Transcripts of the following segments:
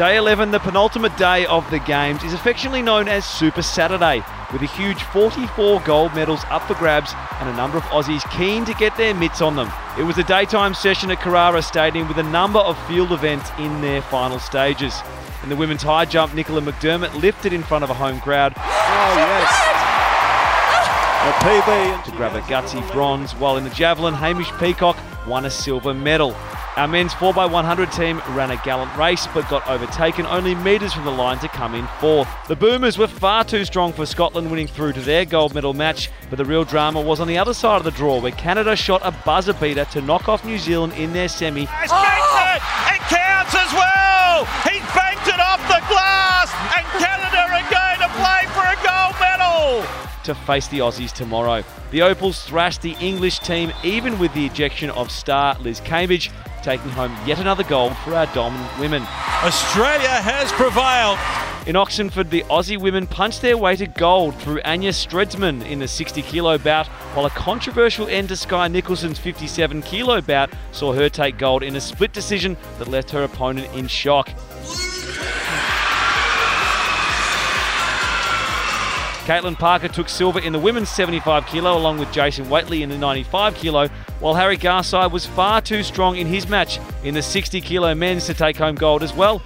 Day 11, the penultimate day of the Games, is affectionately known as Super Saturday, with a huge 44 gold medals up for grabs and a number of Aussies keen to get their mitts on them. It was a daytime session at Carrara Stadium with a number of field events in their final stages. In the women's high jump, Nicola McDermott lifted in front of a home crowd. Oh, yes. A PB. To grab a gutsy bronze, while in the javelin, Hamish Peacock won a silver medal. Our men's 4x100 team ran a gallant race but got overtaken only metres from the line to come in fourth. The Boomers were far too strong for Scotland winning through to their gold medal match, but the real drama was on the other side of the draw where Canada shot a buzzer beater to knock off New Zealand in their semi. Oh! It counts as well! He's banked it off the glass and Canada are going to play for a gold medal! to face the Aussies tomorrow. The Opals thrashed the English team even with the ejection of star Liz Cambage, taking home yet another gold for our dominant women. Australia has prevailed. In Oxenford, the Aussie women punched their way to gold through Anja Stridsman in the 60 kilo bout, while a controversial end to Skye Nicolson's 57 kilo bout saw her take gold in a split decision that left her opponent in shock. Caitlin Parker took silver in the women's 75 kilo along with Jason Whateley in the 95 kilo, while Harry Garside was far too strong in his match in the 60 kilo men's to take home gold as well.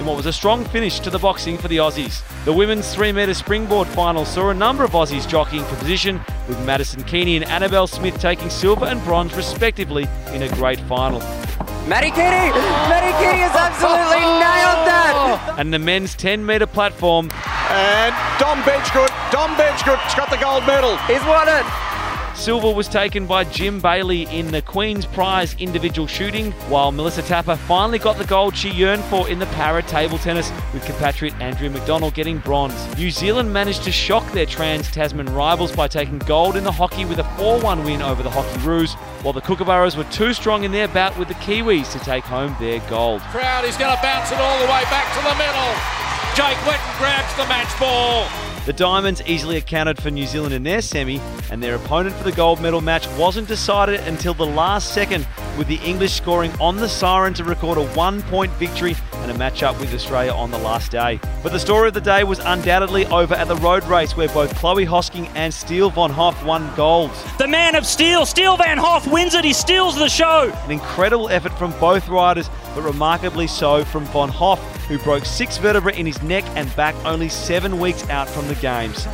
In what was a strong finish to the boxing for the Aussies. The women's 3 metre springboard final saw a number of Aussies jockeying for position, with Madison Keeney and Anabelle Smith taking silver and bronze respectively in a great final. Matty Keating! Matty Keating has absolutely nailed! And the men's 10 metre platform And Dom Bedggood. Dom Bedggood's got the gold medal. He's won it! Silver was taken by Jim Bailey in the Queen's Prize individual shooting, while Melissa Tapper finally got the gold she yearned for in the para table tennis, with compatriot Andrea McDonnell getting bronze. New Zealand managed to shock their trans Tasman rivals by taking gold in the hockey with a 4 1 win over the Hockeyroos, while the Kookaburras were too strong in their bout with the Kiwis to take home their gold. Crowd is going to bounce it all the way back to the middle. Jake Whetton grabs the match ball. The Diamonds easily accounted for New Zealand in their semi, and their opponent for the gold medal match wasn't decided until the last second, with the English scoring on the siren to record a one point victory and a match up with Australia on the last day. But the story of the day was undoubtedly over at the road race, where both Chloe Hosking and Steele von Hoff won gold. The man of steel, Steele von Hoff, wins it. He steals the show. An incredible effort from both riders, but remarkably so from von Hoff, who broke six vertebrae in his neck and back only seven weeks out from the Games.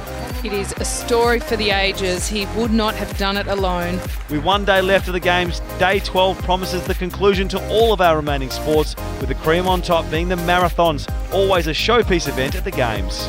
It is a story for the ages. He would not have done it alone. With one day left of the Games, day 12 promises the conclusion to all of our remaining sports, with the cream on top being the marathons, always a showpiece event at the Games.